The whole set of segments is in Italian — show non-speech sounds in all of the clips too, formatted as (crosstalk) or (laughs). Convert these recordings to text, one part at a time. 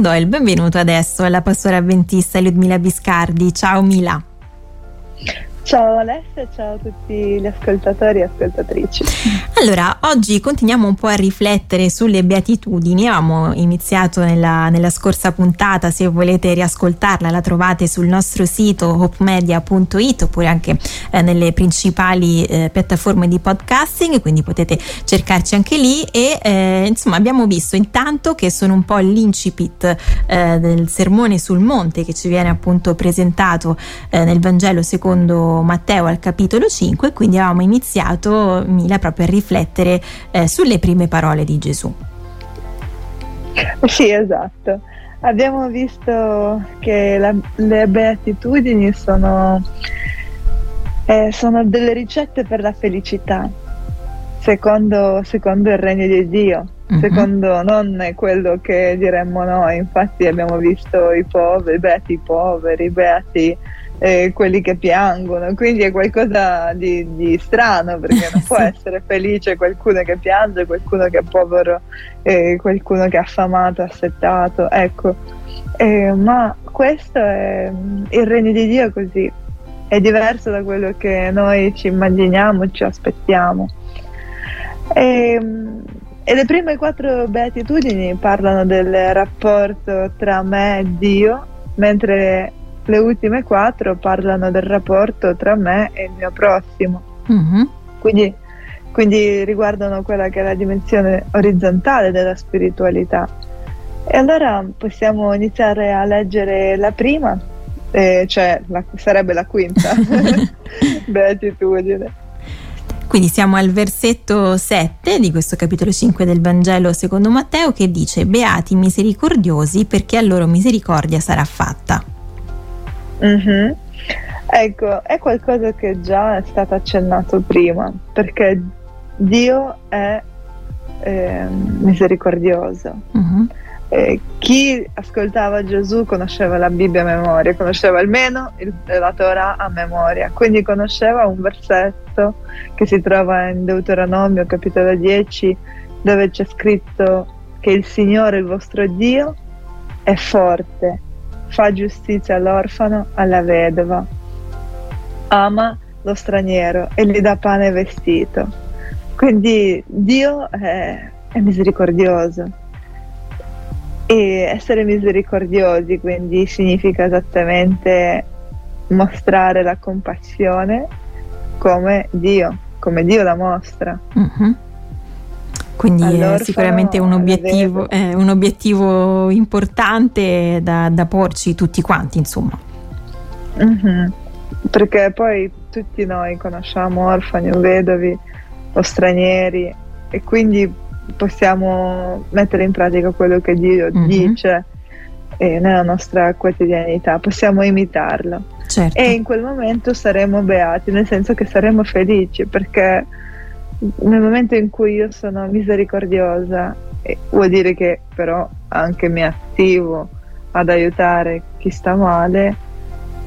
do il benvenuto adesso alla pastora avventista Ludmila Biscardi. Ciao Mila. Ciao Alessia, ciao a tutti gli ascoltatori e ascoltatrici. Allora, oggi continuiamo un po' a riflettere sulle beatitudini. Abbiamo iniziato nella, nella scorsa puntata, se volete riascoltarla la trovate sul nostro sito hopemedia.it oppure anche eh, nelle principali eh, piattaforme di podcasting, quindi potete cercarci anche lì e eh, insomma abbiamo visto intanto che sono un po' l'incipit eh, del sermone sul monte che ci viene appunto presentato eh, nel Vangelo secondo Matteo al capitolo 5 e quindi avevamo iniziato Mila proprio a riflettere eh, sulle prime parole di Gesù. Sì, esatto. Abbiamo visto che la, le beatitudini sono, eh, sono, delle ricette per la felicità, secondo, secondo il regno di Dio. Uh-huh. Secondo non quello che diremmo noi, infatti abbiamo visto i poveri, i beati poveri, i beati eh, quelli che piangono, quindi è qualcosa di, di strano perché non può (laughs) essere felice qualcuno che piange, qualcuno che è povero, eh, qualcuno che è affamato, assettato, ecco. Eh, ma questo è il regno di Dio così, è diverso da quello che noi ci immaginiamo, ci aspettiamo. E, e le prime quattro beatitudini parlano del rapporto tra me e Dio, mentre le ultime quattro parlano del rapporto tra me e il mio prossimo. Mm-hmm. Quindi, quindi riguardano quella che è la dimensione orizzontale della spiritualità. E allora possiamo iniziare a leggere la prima, eh, cioè la, sarebbe la quinta (laughs) beatitudine. Quindi siamo al versetto 7 di questo capitolo 5 del Vangelo secondo Matteo che dice Beati misericordiosi perché a loro misericordia sarà fatta. Mm-hmm. Ecco, è qualcosa che già è stato accennato prima, perché Dio è eh, misericordioso. Mm-hmm. Eh, chi ascoltava Gesù conosceva la Bibbia a memoria, conosceva almeno il, la Torah a memoria, quindi conosceva un versetto che si trova in Deuteronomio capitolo 10 dove c'è scritto che il Signore, il vostro Dio, è forte fa giustizia all'orfano, alla vedova, ama lo straniero e gli dà pane e vestito. Quindi Dio è, è misericordioso. E essere misericordiosi quindi significa esattamente mostrare la compassione come Dio, come Dio la mostra. Mm-hmm. Quindi è sicuramente un obiettivo, è un obiettivo importante da, da, porci tutti quanti, insomma. Mm-hmm. Perché poi tutti noi conosciamo orfani o vedovi o stranieri e quindi possiamo mettere in pratica quello che Dio mm-hmm. dice eh, nella nostra quotidianità, possiamo imitarlo. Certo. E in quel momento saremo beati, nel senso che saremo felici perché nel momento in cui io sono misericordiosa, vuol dire che però anche mi attivo ad aiutare chi sta male,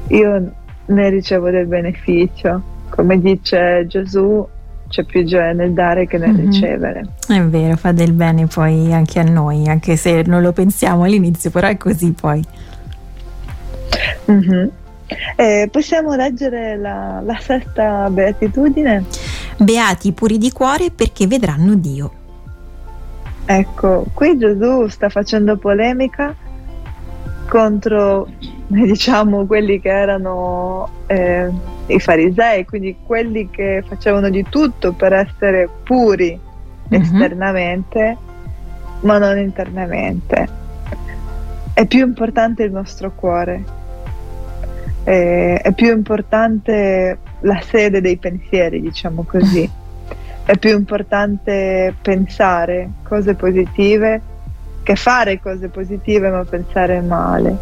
io ne ricevo del beneficio. Come dice Gesù, c'è più gioia nel dare che nel mm-hmm. ricevere. È vero, fa del bene poi anche a noi, anche se non lo pensiamo all'inizio, però è così poi. Mm-hmm. Eh, possiamo leggere la, la sesta beatitudine? Beati puri di cuore perché vedranno Dio. Ecco, qui Gesù sta facendo polemica contro, (laughs) diciamo, quelli che erano eh, i farisei, quindi quelli che facevano di tutto per essere puri mm-hmm. esternamente, ma non internamente. È più importante il nostro cuore eh, è più importante la sede dei pensieri, diciamo così. È più importante pensare cose positive che fare cose positive ma pensare male.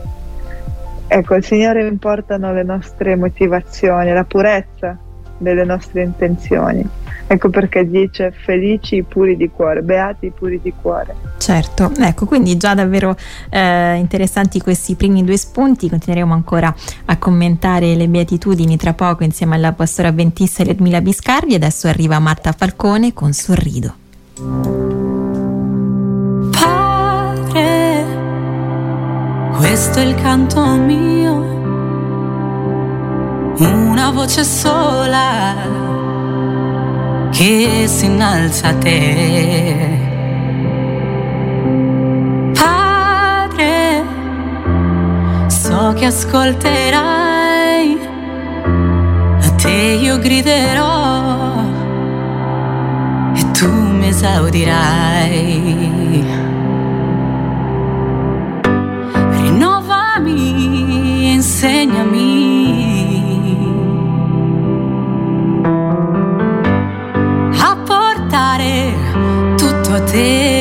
Ecco, al Signore importano le nostre motivazioni, la purezza delle nostre intenzioni. Ecco perché dice felici i puri di cuore, beati i puri di cuore. Certo, ecco, quindi già davvero eh, interessanti questi primi due spunti, continueremo ancora a commentare le beatitudini tra poco insieme alla pastora Ventissa Ludmila Biscardi, adesso arriva Marta Falcone con Sorrido. Padre, questo è il canto mio, una voce sola che si innalza a te. Padre, so che ascolterai, a te io griderò e tu mi esaudirai. Tutto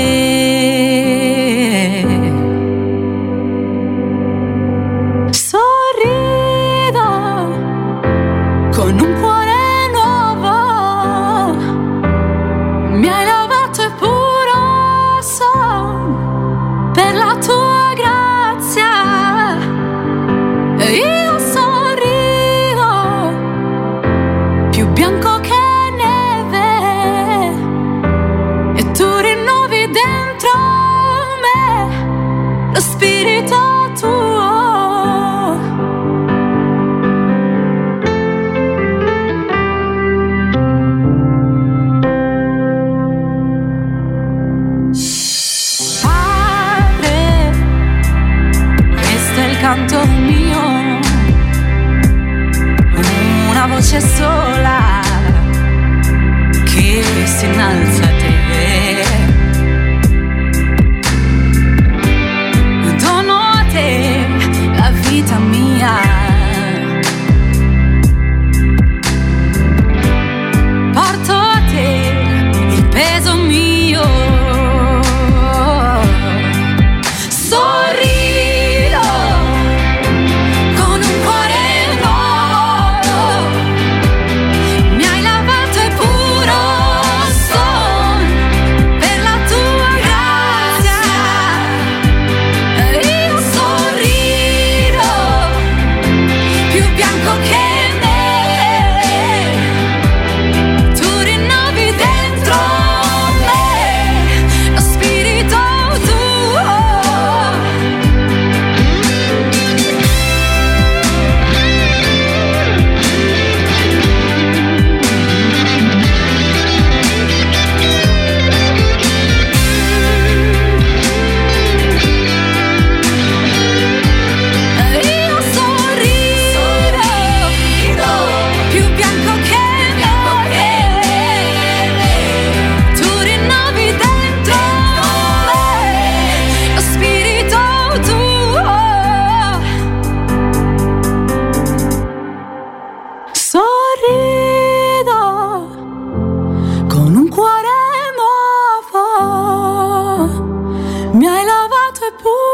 a te.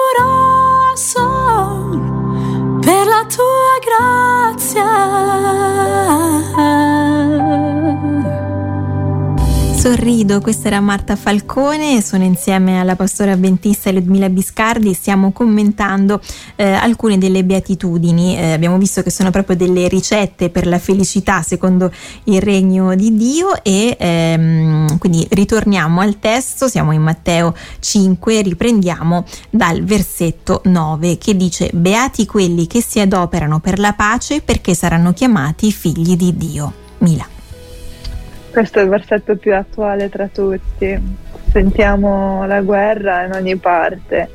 Sorrido, questa era Marta Falcone, sono insieme alla pastora avventista Ludmila Biscardi, stiamo commentando eh, alcune delle beatitudini, eh, abbiamo visto che sono proprio delle ricette per la felicità secondo il regno di Dio e ehm, quindi ritorniamo al testo, siamo in Matteo 5, riprendiamo dal versetto 9 che dice Beati quelli che si adoperano per la pace perché saranno chiamati figli di Dio. Mila. Questo è il versetto più attuale tra tutti. Sentiamo la guerra in ogni parte.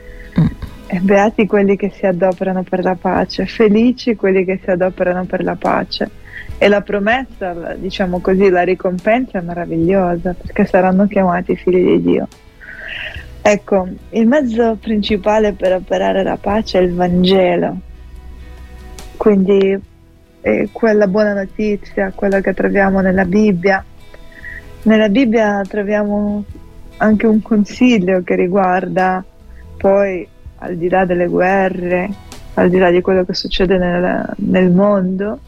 E beati quelli che si adoperano per la pace, felici quelli che si adoperano per la pace. E la promessa, diciamo così, la ricompensa è meravigliosa perché saranno chiamati figli di Dio. Ecco, il mezzo principale per operare la pace è il Vangelo. Quindi è quella buona notizia, quella che troviamo nella Bibbia, nella Bibbia troviamo anche un consiglio che riguarda poi, al di là delle guerre, al di là di quello che succede nel, nel mondo,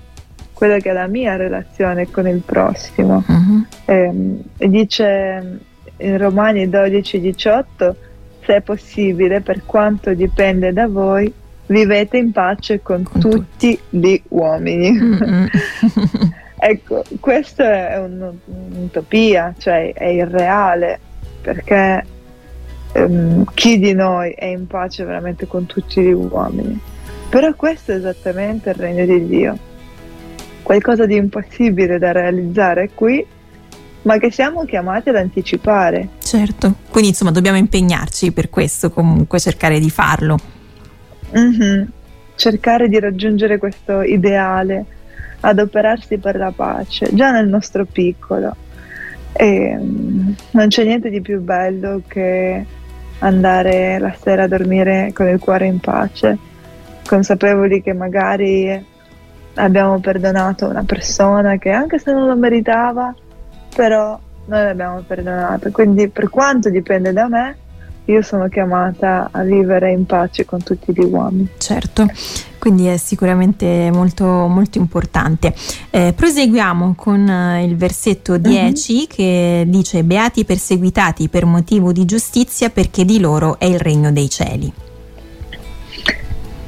quella che è la mia relazione con il prossimo. Uh-huh. E, dice in Romani 12-18, se è possibile, per quanto dipende da voi, vivete in pace con, con tutti, tutti gli uomini. (laughs) (laughs) Ecco, questa è un'utopia, cioè è irreale, perché ehm, chi di noi è in pace veramente con tutti gli uomini. Però questo è esattamente il regno di Dio. Qualcosa di impossibile da realizzare qui, ma che siamo chiamati ad anticipare. Certo, quindi insomma dobbiamo impegnarci per questo comunque, cercare di farlo. Mm-hmm. Cercare di raggiungere questo ideale, adoperarsi per la pace, già nel nostro piccolo. E, um, non c'è niente di più bello che andare la sera a dormire con il cuore in pace, consapevoli che magari abbiamo perdonato una persona che anche se non lo meritava, però noi l'abbiamo perdonato. Quindi per quanto dipende da me, io sono chiamata a vivere in pace con tutti gli uomini. Certo, quindi è sicuramente molto, molto importante. Eh, proseguiamo con eh, il versetto 10 mm-hmm. che dice Beati perseguitati per motivo di giustizia perché di loro è il regno dei cieli.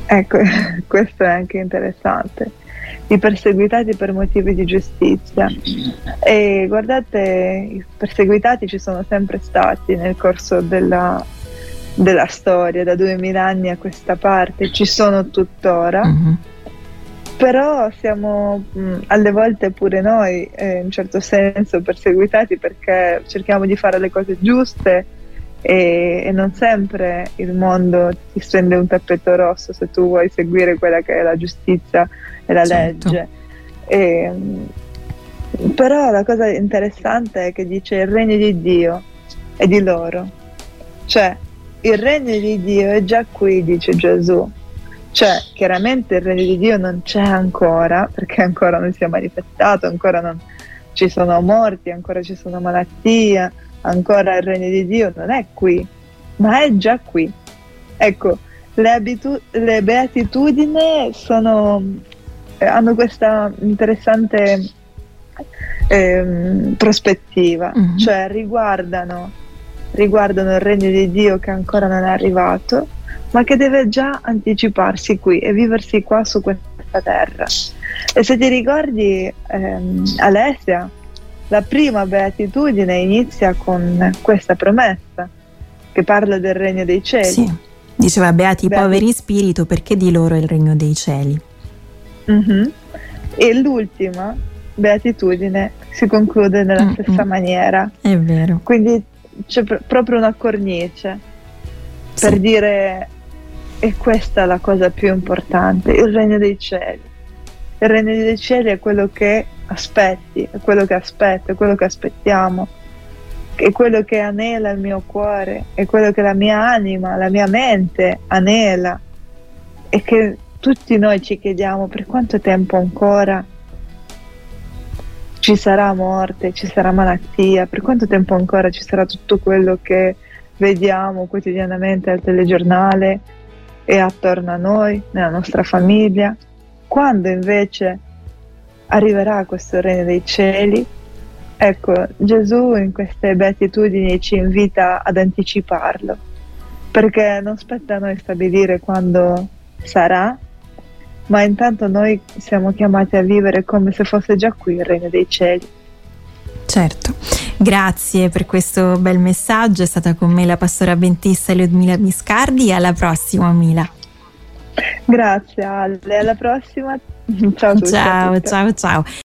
Ecco, (laughs) questo è anche interessante i perseguitati per motivi di giustizia. E guardate, i perseguitati ci sono sempre stati nel corso della, della storia, da duemila anni a questa parte, ci sono tuttora. Mm-hmm. Però siamo mh, alle volte pure noi, eh, in un certo senso, perseguitati perché cerchiamo di fare le cose giuste, e, e, non sempre il mondo ti stende un tappeto rosso se tu vuoi seguire quella che è la giustizia e la certo. legge. E, però la cosa interessante è che dice il regno di Dio è di loro. Cioè, il regno di Dio è già qui, dice Gesù. Cioè, chiaramente il regno di Dio non c'è ancora, perché ancora non si è manifestato, ancora non ci sono morti, ancora ci sono malattie, ancora il regno di Dio non è qui, ma è già qui. Ecco, le, abitu- le beatitudini sono, eh, hanno questa interessante eh, prospettiva, mm-hmm. cioè riguardano, riguardano il regno di Dio che ancora non è arrivato, ma che deve già anticiparsi qui e viversi qua su questa terra. E se ti ricordi, ehm, Alessia, la prima beatitudine inizia con questa promessa che parla del regno dei cieli. Sì. Diceva beati i poveri in spirito perché di loro è il regno dei cieli. Mm-hmm. E l'ultima beatitudine si conclude nella Mm-mm. stessa maniera. È vero. Quindi c'è pr- proprio una cornice sì. per dire e questa è la cosa più importante, il regno dei cieli. Il regno dei cieli è quello che aspetti, è quello che aspetto, è quello che aspettiamo, è quello che anela il mio cuore, è quello che la mia anima, la mia mente anela. E che tutti noi ci chiediamo per quanto tempo ancora ci sarà morte, ci sarà malattia, per quanto tempo ancora ci sarà tutto quello che vediamo quotidianamente al telegiornale e attorno a noi, nella nostra famiglia, quando invece arriverà questo regno dei cieli. Ecco, Gesù in queste beatitudini ci invita ad anticiparlo, perché non spetta a noi stabilire quando sarà, ma intanto noi siamo chiamati a vivere come se fosse già qui il regno dei cieli. Certo, grazie per questo bel messaggio, è stata con me la pastora avventista Ludmila Miscardi, alla prossima Mila. Grazie Ale, alla prossima. Ciao a tutti. Ciao, ciao, ciao.